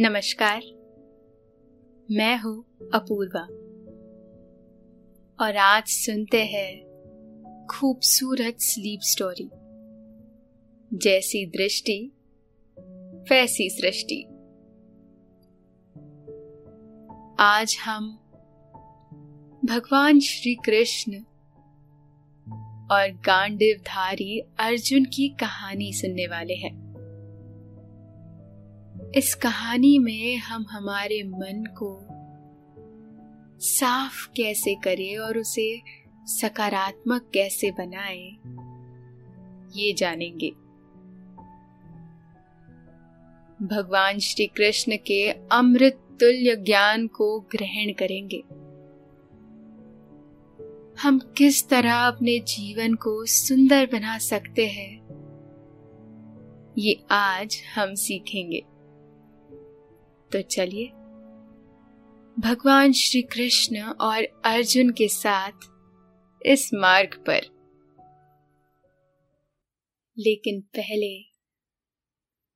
नमस्कार। मैं हूँ अपूर्वा। और आज सुनते हैं खूबसूरत स्लीप स्टोरी जैसी दृष्टि, वैसी सृष्टि। आज हम भगवान श्री कृष्ण और गांडिवधारी अर्जुन की कहानी सुनने वाले हैं। इस कहानी में हम हमारे मन को साफ़ कैसे करें और उसे सकारात्मक कैसे बनाएँ, ये जानेंगे। भगवान श्री कृष्ण के अमृत तुल्य ज्ञान को ग्रहण करेंगे। हम किस तरह अपने जीवन को सुंदर बना सकते हैं ये आज हम सीखेंगे। तो चलिए। भगवान श्री कृष्ण और अर्जुन के साथ इस मार्ग पर। लेकिन पहले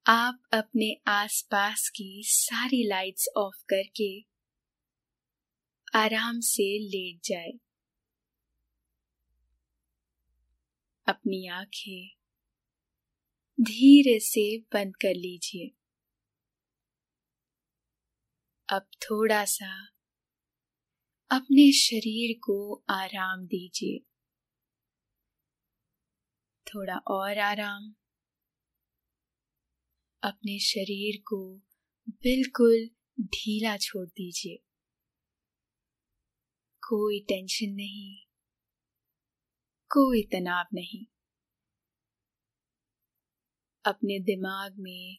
आप अपने आसपास की सारी लाइट्स ऑफ़ करके आराम से लेट जाए। अपनी आँखें धीरे से बंद कर लीजिए। अब थोड़ा सा अपने शरीर को आराम दीजिए। थोड़ा और आराम। अपने शरीर को बिल्कुल ढीला छोड़ दीजिए। कोई टेंशन नहीं। कोई तनाव नहीं। अपने दिमाग में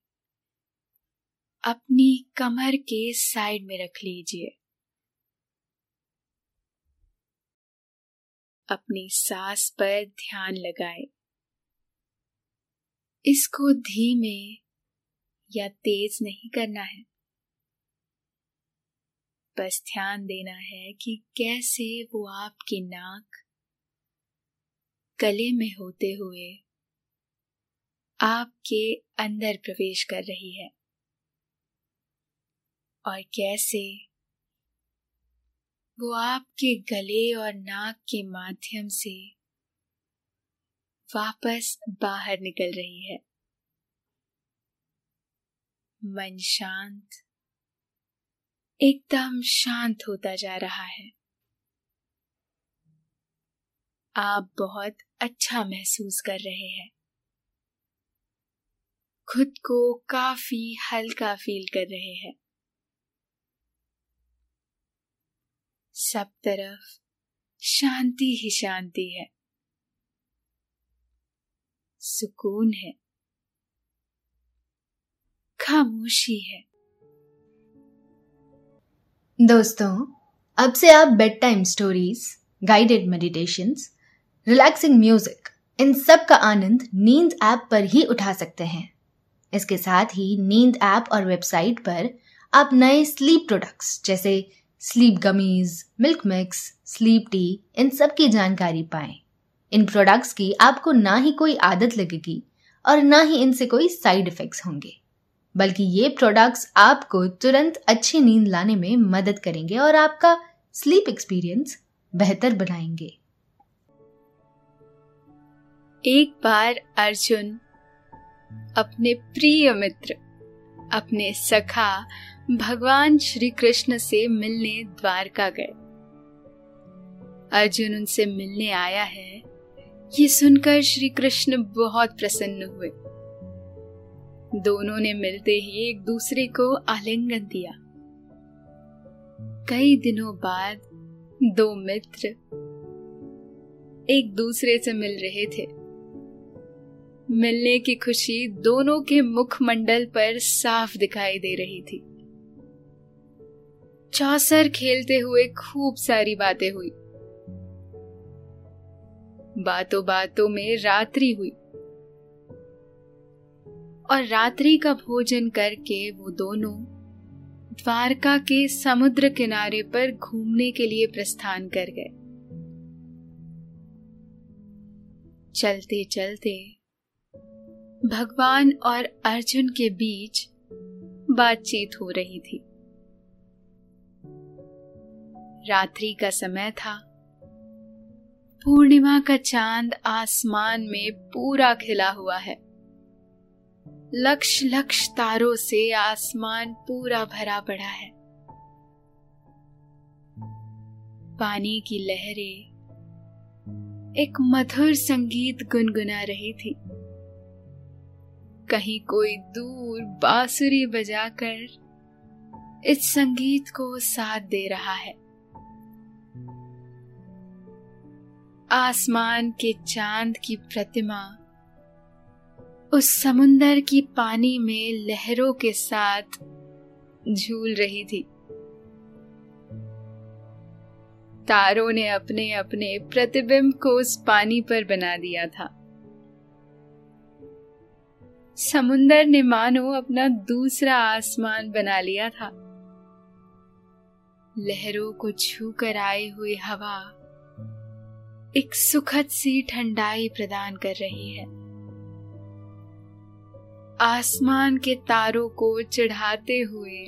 अपनी कमर के साइड में रख लीजिए। अपनी सांस पर ध्यान लगाए। इसको धीमे या तेज नहीं करना है। बस ध्यान देना है कि कैसे वो आपकी नाक गले में होते हुए आपके अंदर प्रवेश कर रही है। और कैसे? वो आपके गले और नाक के माध्यम से वापस बाहर निकल रही है। मन शांत, एकदम शांत होता जा रहा है। आप बहुत अच्छा महसूस कर रहे हैं। खुद को काफ़ी हल्का फील कर रहे हैं। सब तरफ़ शांति ही शांति है। सुकून है। खामोशी है। दोस्तों, अब से आप bed time stories guided meditation relaxing music इन सब का आनंद नींद ऐप पर ही उठा सकते हैं। इसके साथ ही नींद ऐप और वेबसाइट पर आप नए स्लीप प्रोडक्ट्स जैसे sleep gummies milk mix sleep tea इन सब की जानकारी पाएँ। इन प्रोडक्ट्स की आपको ना ही कोई आदत लगेगी और ना ही इनसे कोई साइड इफेक्ट्स होंगे। बल्कि ये प्रोडक्ट्स आपको तुरंत अच्छी नींद लाने में मदद करेंगे और आपका स्लीप एक्सपीरियंस बेहतर बनाएँगे। एक बार अर्जुन, अपने प्रिय मित्र, अपने सखा भगवान श्री कृष्ण से मिलने द्वारका गए। अर्जुन उनसे मिलने आया है। ये सुनकर श्री कृष्ण बहुत प्रसन्न हुए। दोनों ने मिलते ही एक दूसरे को आलिंगन दिया। कई दिनों बाद दो मित्र एक दूसरे से मिल रहे थे। मिलने की खुशी दोनों के मुखमंडल पर साफ़ दिखाई दे रही थी। चौसर खेलते हुए खूब सारी बातें हुई। बातों बातों में रात्रि हुई। और रात्रि का भोजन करके वो दोनों द्वारका के समुद्र किनारे पर घूमने के लिए प्रस्थान कर गए। चलते चलते भगवान और अर्जुन के बीच बातचीत हो रही थी। रात्रि का समय था। पूर्णिमा का चाँद आसमान में पूरा खिला हुआ है। लक्ष लक्ष तारों से आसमान पूरा भरा पड़ा है। पानी की लहरें एक मधुर संगीत गुनगुना रही थी। कहीं कोई दूर बांसुरी बजाकर इस संगीत को साथ दे रहा है। आसमान के चाँद की प्रतिमा, उस समुंदर की पानी में लहरों के साथ झूल रही थी। तारों ने अपने अपने प्रतिबिंब को उस पानी पर बना दिया था। समुंदर ने मानो अपना दूसरा आसमान बना लिया था। लहरों को छूकर आए हुई हवा एक सुखद सी ठंडाई प्रदान कर रही है। आसमान के तारों को चढ़ाते हुए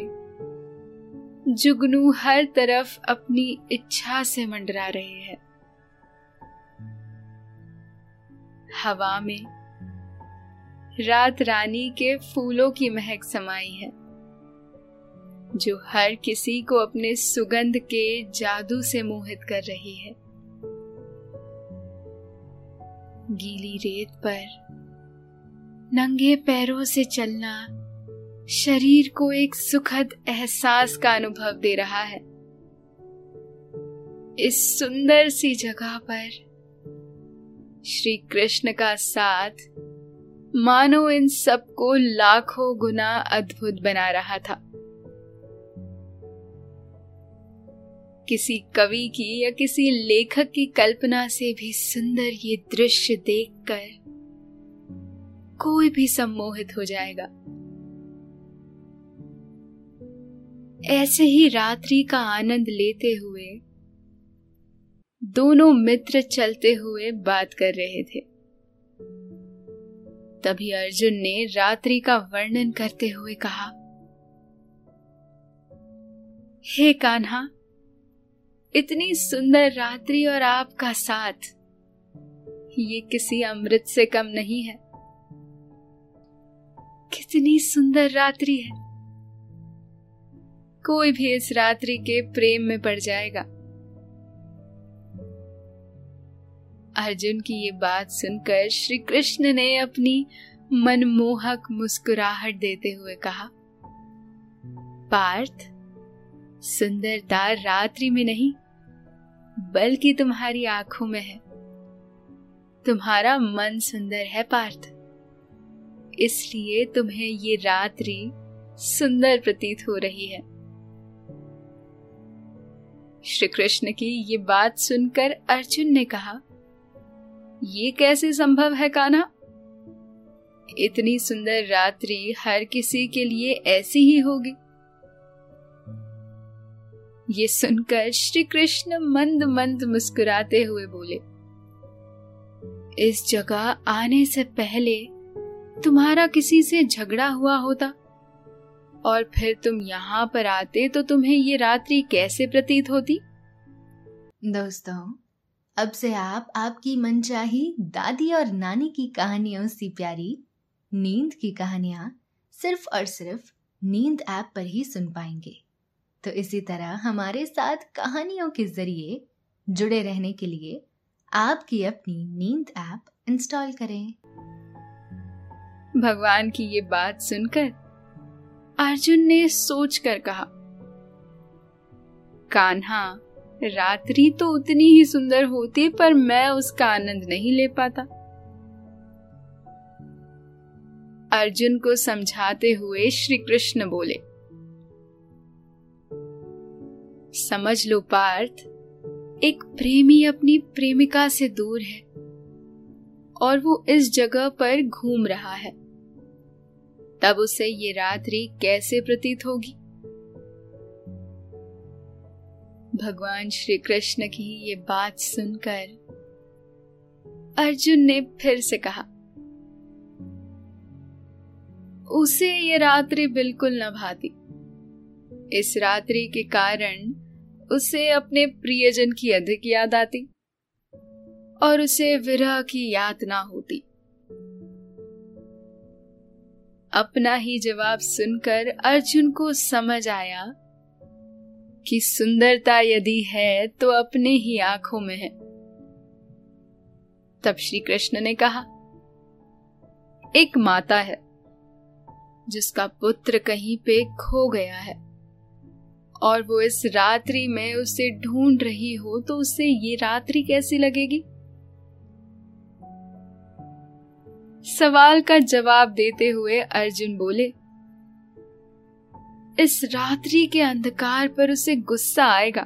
जुगनू हर तरफ़ अपनी इच्छा से मंडरा रहे हैं। हवा में रात रानी के फूलों की महक समाई है, जो हर किसी को अपने सुगंध के जादू से मोहित कर रही है। गीली रेत पर। नंगे पैरों से चलना शरीर को एक सुखद एहसास का अनुभव दे रहा है। इस सुंदर सी जगह पर श्री कृष्ण का साथ मानो इन सबको लाखों गुना अद्भुत बना रहा था। किसी कवि की या किसी लेखक की कल्पना से भी सुंदर ये दृश्य देखकर कोई भी सम्मोहित हो जाएगा। ऐसे ही रात्रि का आनंद लेते हुए, दोनों मित्र चलते हुए बात कर रहे थे। तभी अर्जुन ने रात्रि का वर्णन करते हुए कहा, हे कान्हा इतनी सुंदर रात्रि और आपका साथ, ये किसी अमृत से कम नहीं है। कितनी सुंदर रात्रि है। कोई भी इस रात्रि के प्रेम में पड़ जाएगा। अर्जुन की ये बात सुनकर श्री कृष्ण ने अपनी मनमोहक मुस्कुराहट देते हुए कहा, पार्थ, सुंदरता रात्रि में नहीं बल्कि तुम्हारी आँखों में है। तुम्हारा मन सुंदर है, पार्थ। इसलिए तुम्हें ये रात्रि सुंदर प्रतीत हो रही है। श्री कृष्ण की ये बात सुनकर अर्जुन ने कहा, ये कैसे संभव है काना इतनी सुंदर रात्रि हर किसी के लिए ऐसी ही होगी। ये सुनकर श्री कृष्ण मंद मंद मुस्कुराते हुए बोले, इस जगह आने से पहले तुम्हारा किसी से झगड़ा हुआ होता और फिर तुम यहाँ पर आते तो तुम्हें ये रात्रि कैसे प्रतीत होती? दोस्तों, अब से आप आपकी मनचाही दादी और नानी की कहानियों से प्यारी, नींद की कहानियाँ सिर्फ़ और सिर्फ़ नींद ऐप पर ही सुन पाएँगे। तो इसी तरह हमारे साथ कहानियों के ज़रिए जुड़े रहने के लिए आपकी अपनी नींद ऐप इंस्टॉल करें। भगवान की ये बात सुनकर अर्जुन ने सोचकर कहा, कान्हा, रात्रि तो उतनी ही सुंदर होती पर मैं उसका आनंद नहीं ले पाता। अर्जुन को समझाते हुए श्री कृष्ण बोले समझ लो पार्थ, एक प्रेमी अपनी प्रेमिका से दूर है और वो इस जगह पर घूम रहा है। तब उसे ये रात्रि कैसे प्रतीत होगी? भगवान श्री कृष्ण की ये बात सुनकर अर्जुन ने फिर से कहा, उसे ये रात्रि बिल्कुल न भाती। इस रात्रि के कारण उसे अपने प्रियजन की अधिक याद आती और उसे विरह की यातना होती। अपना ही जवाब सुनकर अर्जुन को समझ आया कि सुंदरता यदि है तो अपने ही आँखों में है। तब श्री कृष्ण ने कहा, एक माता है, जिसका पुत्र कहीं पे खो गया है। और वो इस रात्रि में उसे ढूंढ रही हो तो उसे ये रात्रि कैसी लगेगी? सवाल का जवाब देते हुए अर्जुन बोले, इस रात्रि के अंधकार पर उसे गुस्सा आएगा।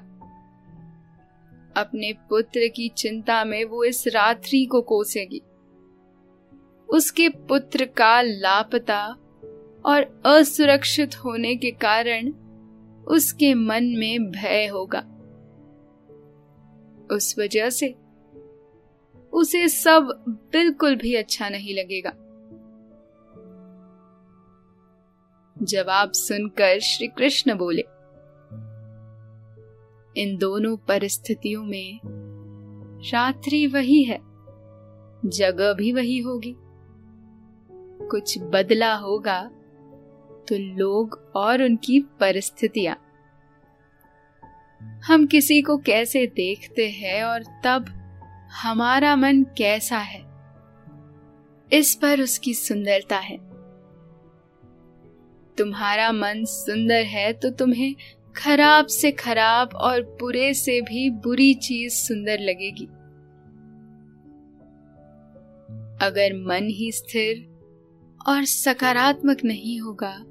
अपने पुत्र की चिंता में वो इस रात्रि को कोसेगी। उसके पुत्र का लापता और असुरक्षित होने के कारण उसके मन में भय होगा। उस वजह से उसे सब बिल्कुल भी अच्छा नहीं लगेगा। जवाब सुनकर श्री कृष्ण बोले, इन दोनों परिस्थितियों में रात्रि वही है, जगह भी वही होगी। कुछ बदला होगा तो लोग और उनकी परिस्थितियाँ। हम किसी को कैसे देखते हैं और तब हमारा मन कैसा है? इस पर उसकी सुंदरता है। तुम्हारा मन सुंदर है तो तुम्हें खराब से खराब और बुरे से भी बुरी चीज़ सुंदर लगेगी। अगर मन ही स्थिर और सकारात्मक नहीं होगा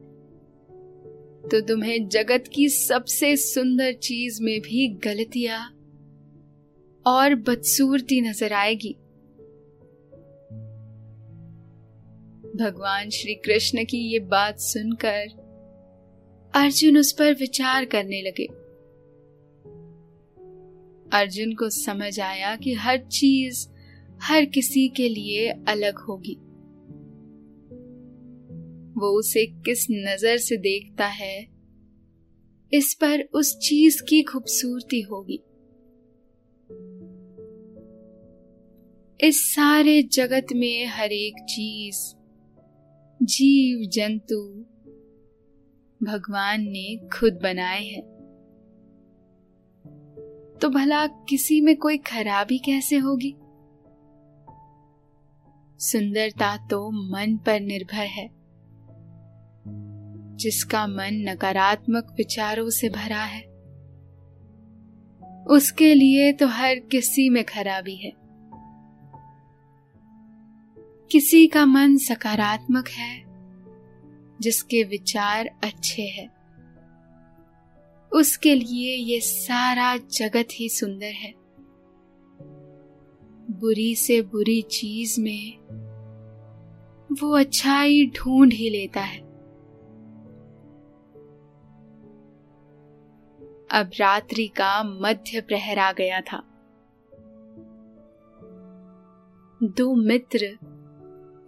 तो तुम्हें जगत की सबसे सुंदर चीज़ में भी गलतियाँ और बदसूरती नज़र आएगी। भगवान श्री कृष्ण की ये बात सुनकर अर्जुन उस पर विचार करने लगे। अर्जुन को समझ आया कि हर चीज़ हर किसी के लिए अलग होगी। वो उसे किस नज़र से देखता है, इस पर उस चीज़ की खूबसूरती होगी। इस सारे जगत में हर एक चीज़, जीव, जंतु, भगवान ने खुद बनाए हैं। तो भला किसी में कोई खराबी कैसे होगी? सुंदरता तो मन पर निर्भर है। जिसका मन नकारात्मक विचारों से भरा है। उसके लिए तो हर किसी में खराबी है। किसी का मन सकारात्मक है, जिसके विचार अच्छे हैं। उसके लिए ये सारा जगत ही सुंदर है। बुरी से बुरी चीज़ में वो अच्छाई ढूंढ ही लेता है। अब रात्रि का मध्य प्रहर आ गया था। दो मित्र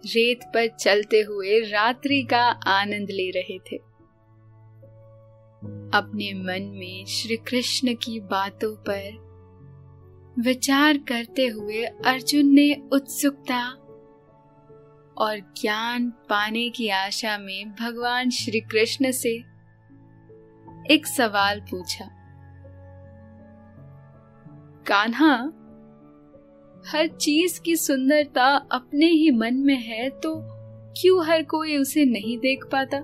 रेत पर चलते हुए रात्रि का आनंद ले रहे थे। अपने मन में श्री कृष्ण की बातों पर विचार करते हुए अर्जुन ने उत्सुकता और ज्ञान पाने की आशा में भगवान श्री कृष्ण से एक सवाल पूछा। कान्हा, हर चीज़ की सुंदरता अपने ही मन में है तो क्यों हर कोई उसे नहीं देख पाता?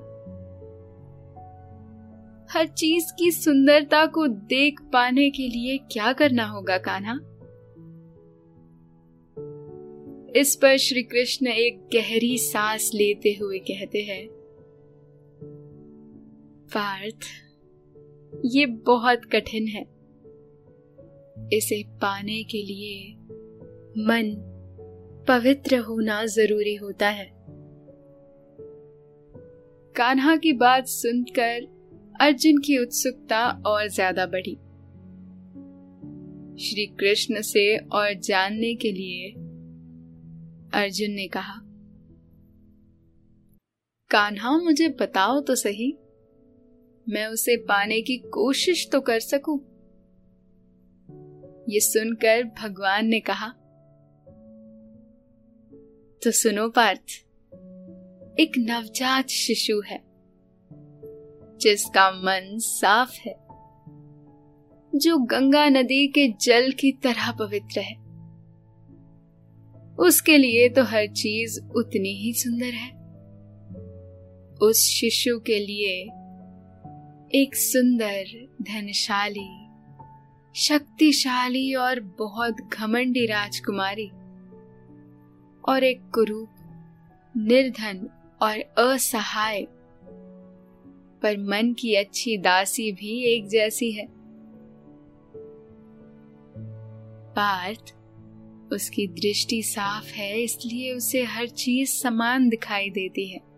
हर चीज़ की सुंदरता को देख पाने के लिए क्या करना होगा, कान्हा? इस पर श्री कृष्ण एक गहरी सांस लेते हुए कहते हैं, पार्थ। ये बहुत कठिन है। इसे पाने के लिए मन पवित्र होना ज़रूरी होता है। कान्हा की बात सुनकर अर्जुन की उत्सुकता और ज़्यादा बढ़ी। श्री कृष्ण से और जानने के लिए अर्जुन ने कहा, कान्हा, मुझे बताओ तो सही। मैं उसे पाने की कोशिश तो कर सकूँ। ये सुनकर भगवान ने कहा तो सुनो पार्थ, एक नवजात शिशु है, जिसका मन साफ़ है, जो गंगा नदी के जल की तरह पवित्र है उसके लिए तो हर चीज़ उतनी ही सुंदर है उस शिशु के लिए एक सुंदर, धनशाली, शक्तिशाली और बहुत घमंडी राजकुमारी और एक कुरूप, निर्धन और असहाय, पर मन की अच्छी दासी भी एक जैसी है। पार्थ, उसकी दृष्टि साफ़ है, इसलिए उसे हर चीज़ समान दिखाई देती है।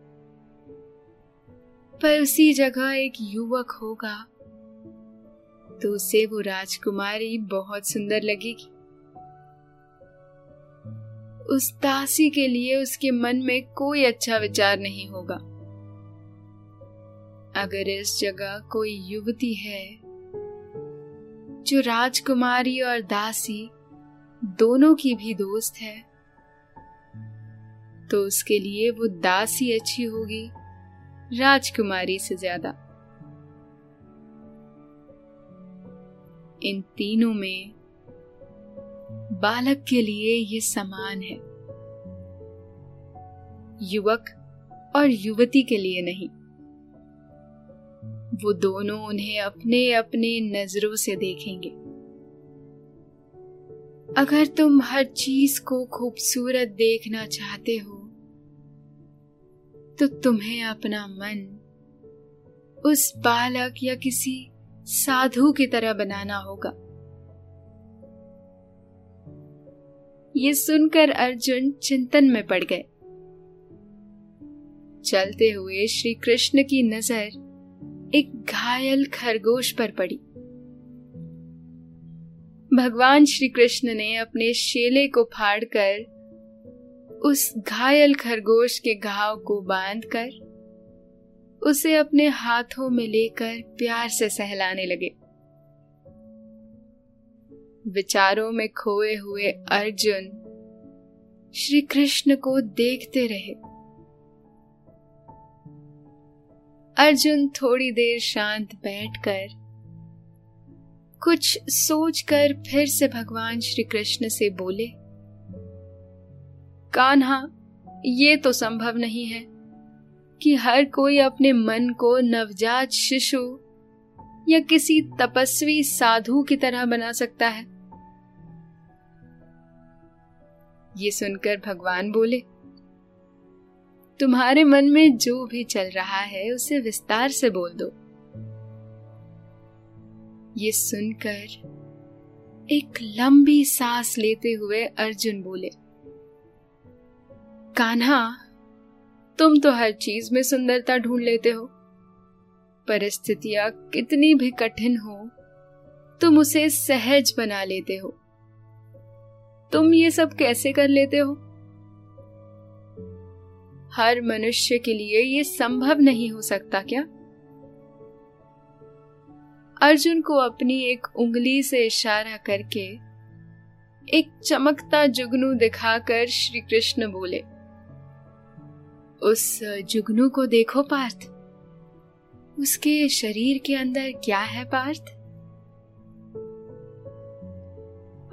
पर उसी जगह एक युवक होगा। तो उसे वो राजकुमारी बहुत सुंदर लगेगी। उस दासी के लिए उसके मन में कोई अच्छा विचार नहीं होगा। अगर इस जगह कोई युवती है, जो राजकुमारी और दासी दोनों की भी दोस्त है तो उसके लिए वो दासी अच्छी होगी। राजकुमारी से ज़्यादा। इन तीनों में बालक के लिए ये समान है। युवक और युवती के लिए नहीं। वो दोनों उन्हें अपने अपने नज़रों से देखेंगे। अगर तुम हर चीज़ को खूबसूरत देखना चाहते हो तो तुम्हें अपना मन उस बालक या किसी साधु की तरह बनाना होगा। ये सुनकर अर्जुन चिंतन में पड़ गए। चलते हुए श्री कृष्ण की नज़र एक घायल खरगोश पर पड़ी। भगवान श्री कृष्ण ने अपने शेले को फाड़कर उस घायल खरगोश के घाव को बांधकर उसे अपने हाथों में लेकर प्यार से सहलाने लगे। विचारों में खोए हुए अर्जुन श्री कृष्ण को देखते रहे। अर्जुन थोड़ी देर शांत बैठकर कुछ सोचकर फिर से भगवान श्री कृष्ण से बोले कान्हा, ये तो संभव नहीं है कि हर कोई अपने मन को नवजात शिशु या किसी तपस्वी साधु की तरह बना सकता है। ये सुनकर भगवान बोले, तुम्हारे मन में जो भी चल रहा है, उसे विस्तार से बोल दो। ये सुनकर एक लंबी सांस लेते हुए अर्जुन बोले कान्हा, तुम तो हर चीज़ में सुंदरता ढूंढ लेते हो। परिस्थितियाँ कितनी भी कठिन हो, तुम उसे सहज बना लेते हो। तुम ये सब कैसे कर लेते हो? हर मनुष्य के लिए ये संभव नहीं हो सकता क्या? अर्जुन को अपनी एक उंगली से इशारा करके एक चमकता जुगनू दिखाकर श्री कृष्ण बोले उस जुगनू को देखो पार्थ। उसके शरीर के अंदर क्या है पार्थ?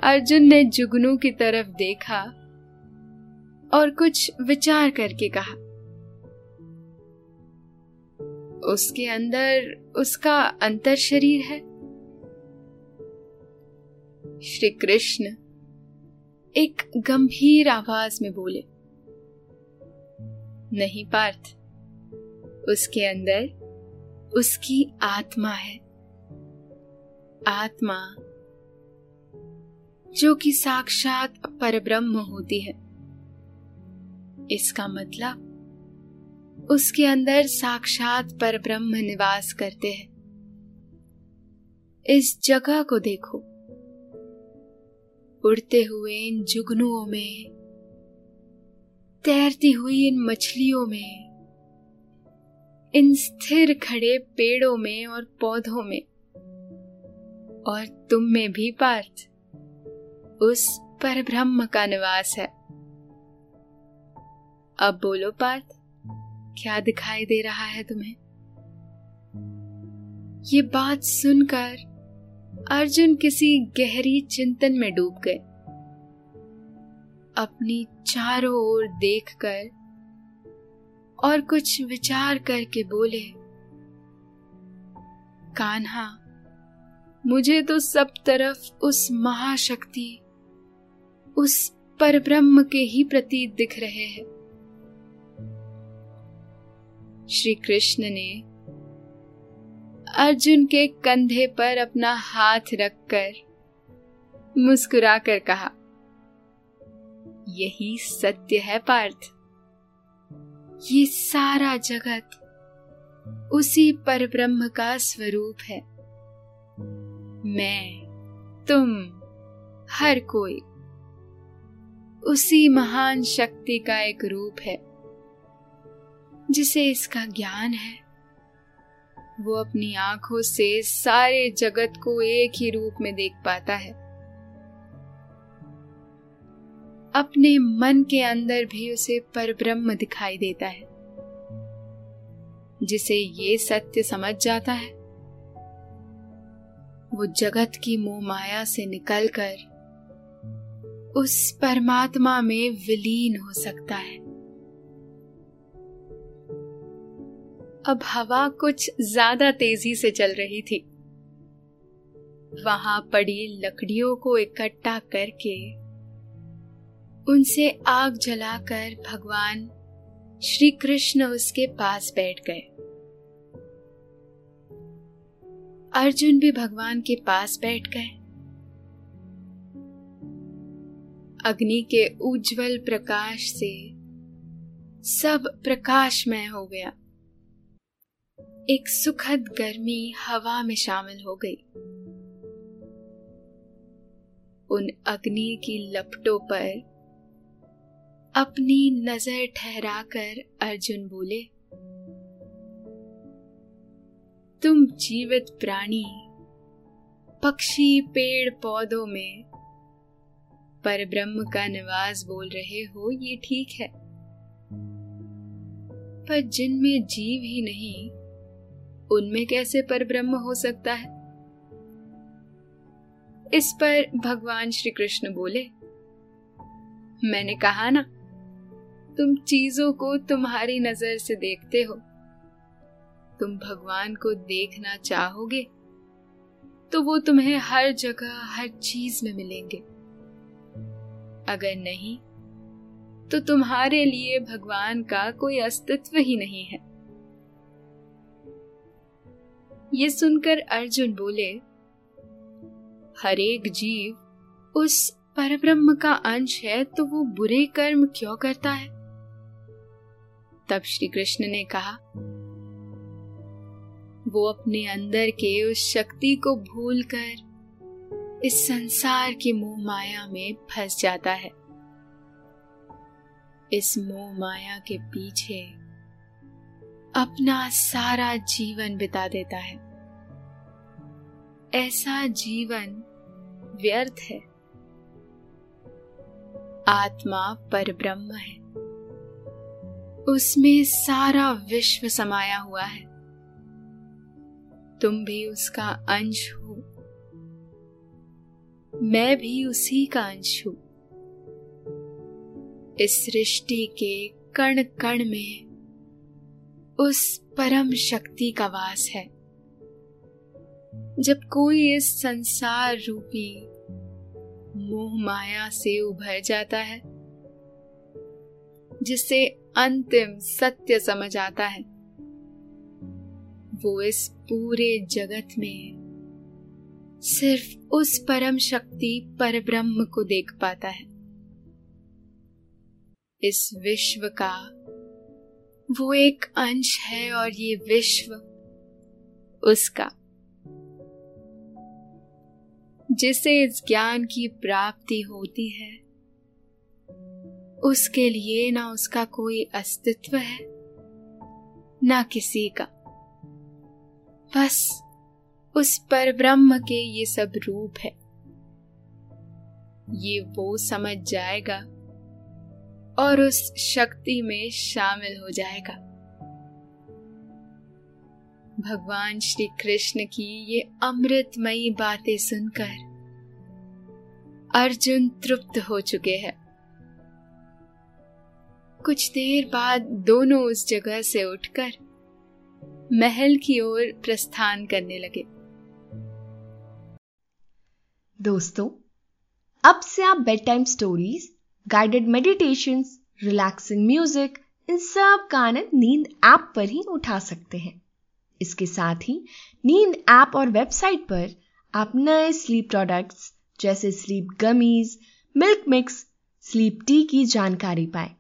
अर्जुन ने जुगनू की तरफ़ देखा और कुछ विचार करके कहा। उसके अंदर उसका अंतर शरीर है। श्री कृष्ण एक गंभीर आवाज़ में बोले नहीं पार्थ। उसके अंदर उसकी आत्मा है। आत्मा जो कि साक्षात परब्रह्म होती है। इसका मतलब उसके अंदर साक्षात परब्रह्म निवास करते हैं। इस जगह को देखो। उड़ते हुए इन जुगनुओं में तैरती हुई इन मछलियों में, इन स्थिर खड़े पेड़ों में और पौधों में। और तुम में भी पार्थ, उस पर ब्रह्म का निवास है। अब बोलो पार्थ, क्या दिखाई दे रहा है तुम्हें? ये बात सुनकर अर्जुन किसी गहरी चिंतन में डूब गए। अपनी चारों ओर देखकर और कुछ विचार करके बोले, कान्हा, मुझे तो सब तरफ़ उस महाशक्ति, उस परब्रह्म के ही प्रतीक दिख रहे हैं। श्री कृष्ण ने अर्जुन के कंधे पर अपना हाथ रखकर मुस्कुराकर कहा यही सत्य है पार्थ। ये सारा जगत उसी पर ब्रह्म का स्वरूप है। मैं, तुम, हर कोई उसी महान शक्ति का एक रूप है, जिसे इसका ज्ञान है। वो अपनी आँखों से सारे जगत को एक ही रूप में देख पाता है। अपने मन के अंदर भी उसे परब्रह्म दिखाई देता है, जिसे ये सत्य समझ जाता है। वो जगत की मोह माया से निकलकर उस परमात्मा में विलीन हो सकता है। अब हवा कुछ ज़्यादा तेज़ी से चल रही थी। वहाँ पड़ी लकड़ियों को इकट्ठा करके उनसे आग जलाकर भगवान श्री कृष्ण उसके पास बैठ गए। अर्जुन भी भगवान के पास बैठ गए। अग्नि के उज्जवल प्रकाश से सब प्रकाशमय हो गया। एक सुखद गर्मी हवा में शामिल हो गई। उन अग्नि की लपटों पर अपनी नज़र ठहराकर अर्जुन बोले, तुम जीवित प्राणी, पक्षी, पेड़, पौधों में पर ब्रह्म का निवास बोल रहे हो, ये ठीक है। पर जिनमें जीव ही नहीं, उनमें कैसे पर ब्रह्म हो सकता है? इस पर भगवान श्री कृष्ण बोले, मैंने कहा ना तुम चीज़ों को तुम्हारी नज़र से देखते हो। तुम भगवान को देखना चाहोगे तो वो तुम्हें हर जगह, हर चीज़ में मिलेंगे। अगर नहीं तो तुम्हारे लिए भगवान का कोई अस्तित्व ही नहीं है। ये सुनकर अर्जुन बोले, हरेक जीव उस परब्रह्म का अंश है तो वो बुरे कर्म क्यों करता है? तब श्री कृष्ण ने कहा, वो अपने अंदर के उस शक्ति को भूलकर इस संसार की मोह माया में फंस जाता है। इस मोह माया के पीछे अपना सारा जीवन बिता देता है। ऐसा जीवन व्यर्थ है। आत्मा पर ब्रह्म है। उसमें सारा विश्व समाया हुआ है। तुम भी उसका अंश हो। मैं भी उसी का अंश हूँ। इस सृष्टि के कण कण में उस परम शक्ति का वास है। जब कोई इस संसार रूपी मोह माया से उभर जाता है जिससे अंतिम सत्य समझ आता है। वो इस पूरे जगत में सिर्फ़ उस परम शक्ति पर ब्रह्म को देख पाता है। इस विश्व का वो एक अंश है और ये विश्व उसका। जिसे इस ज्ञान की प्राप्ति होती है उसके लिए ना उसका कोई अस्तित्व है, ना किसी का। बस उस पर ब्रह्म के ये सब रूप है। ये वो समझ जाएगा और उस शक्ति में शामिल हो जाएगा। भगवान श्री कृष्ण की ये अमृतमयी बातें सुनकर अर्जुन तृप्त हो चुके हैं। कुछ देर बाद दोनों उस जगह से उठकर महल की ओर प्रस्थान करने लगे। दोस्तों, अब से आप bed time stories guided meditation relaxing music इन सब का आनंद नींद ऐप पर ही उठा सकते हैं। इसके साथ ही नींद ऐप और वेबसाइट पर आप नए स्लीप प्रोडक्ट्स जैसे sleep gummies milk mix sleep tea की जानकारी पाए।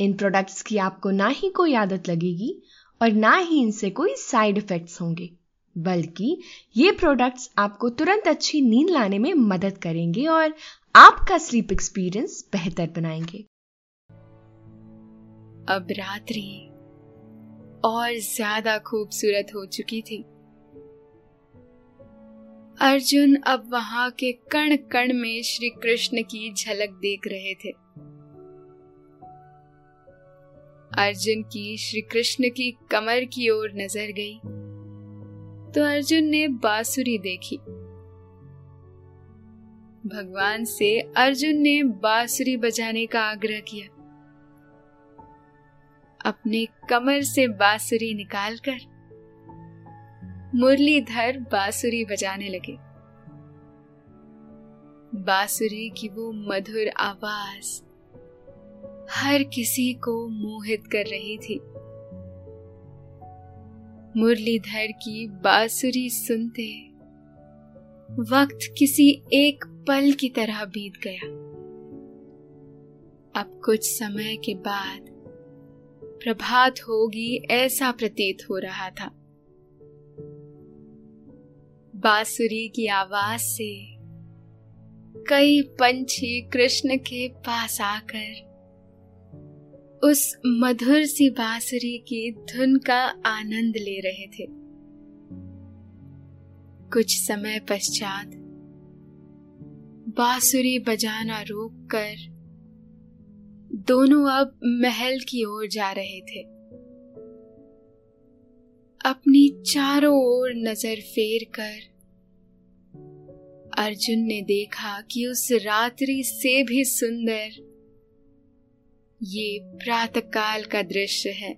इन प्रोडक्ट्स की आपको ना ही कोई आदत लगेगी और ना ही इनसे कोई साइड इफेक्ट्स होंगे, बल्कि ये प्रोडक्ट्स आपको तुरंत अच्छी नींद लाने में मदद करेंगे और आपका स्लीप एक्सपीरियंस बेहतर बनाएँगे। अब रात्रि और ज़्यादा खूबसूरत हो चुकी थी। अर्जुन अब वहाँ के कण कण में श्री कृष्ण की झलक देख रहे थे। अर्जुन की श्री कृष्ण की कमर की ओर नज़र गई। तो अर्जुन ने बांसुरी देखी। भगवान से अर्जुन ने बांसुरी बजाने का आग्रह किया। अपने कमर से बांसुरी निकालकर मुरलीधर बांसुरी बजाने लगे। बांसुरी की वो मधुर आवाज़ हर किसी को मोहित कर रही थी। मुरलीधर की बांसुरी सुनते वक्त किसी एक पल की तरह बीत गया। अब कुछ समय के बाद प्रभात होगी ऐसा प्रतीत हो रहा था। बांसुरी की आवाज़ से कई पंछी कृष्ण के पास आकर उस मधुर सी बांसुरी की धुन का आनंद ले रहे थे। कुछ समय पश्चात बांसुरी बजाना रोककर दोनों अब महल की ओर जा रहे थे। अपनी चारों ओर नज़र फेर कर अर्जुन ने देखा कि उस रात्रि से भी सुंदर ये प्रातःकाल का दृश्य है।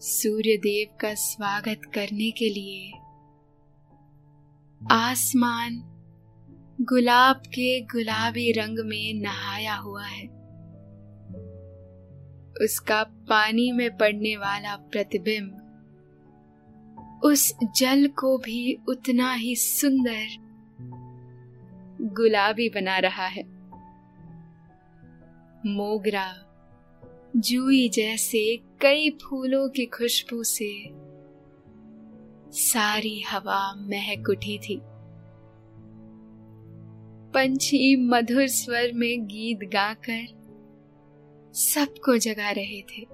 सूर्य देव का स्वागत करने के लिए आसमान गुलाब के गुलाबी रंग में नहाया हुआ है। उसका पानी में पड़ने वाला प्रतिबिंब उस जल को भी उतना ही सुंदर गुलाबी बना रहा है। मोगरा, जूई जैसे कई फूलों की खुशबू से सारी हवा महक उठी थी। पंछी मधुर स्वर में गीत गाकर सबको जगा रहे थे।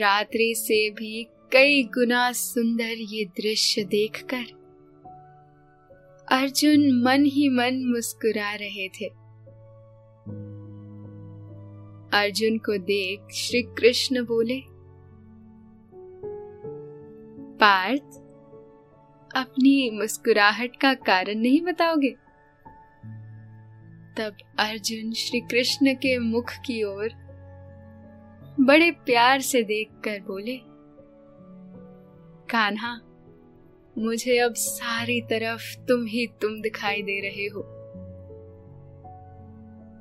रात्रि से भी कई गुना सुंदर ये दृश्य देखकर अर्जुन मन ही मन मुस्कुरा रहे थे। अर्जुन को देख श्री कृष्ण बोले, पार्थ, अपनी मुस्कुराहट का कारण नहीं बताओगे? तब अर्जुन श्री कृष्ण के मुख की ओर बड़े प्यार से देखकर बोले, कान्हा, मुझे अब सारी तरफ़ तुम ही तुम दिखाई दे रहे हो।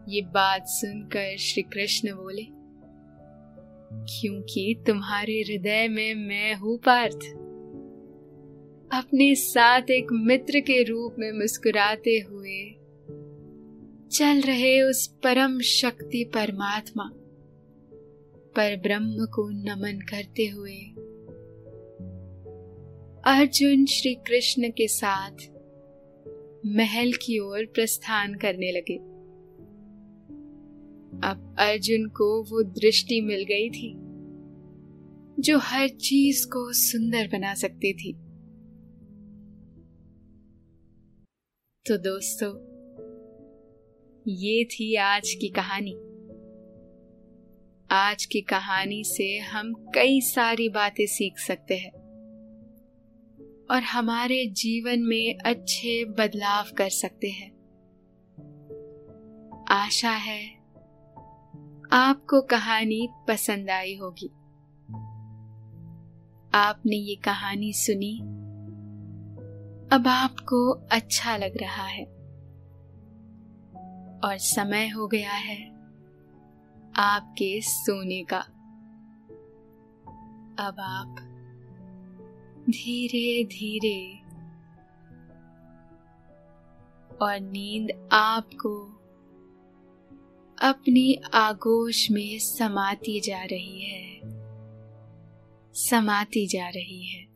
ये बात सुनकर श्री कृष्ण बोले, क्योंकि तुम्हारे हृदय में मैं हूँ पार्थ। अपने साथ एक मित्र के रूप में मुस्कुराते हुए चल रहे उस परम शक्ति परमात्मा पर ब्रह्म को नमन करते हुए अर्जुन श्री कृष्ण के साथ महल की ओर प्रस्थान करने लगे। अब अर्जुन को वो दृष्टि मिल गई थी, जो हर चीज़ को सुंदर बना सकती थी। तो दोस्तों, ये थी आज की कहानी। आज की कहानी से हम कई सारी बातें सीख सकते हैं और हमारे जीवन में अच्छे बदलाव कर सकते हैं। आशा है आपको कहानी पसंद आई होगी। आपने ये कहानी सुनी? अब आपको अच्छा लग रहा है। और समय हो गया है आपके सोने का। अब आप धीरे धीरे और नींद आपको अपनी आगोश में समाती जा रही है। समाती जा रही है।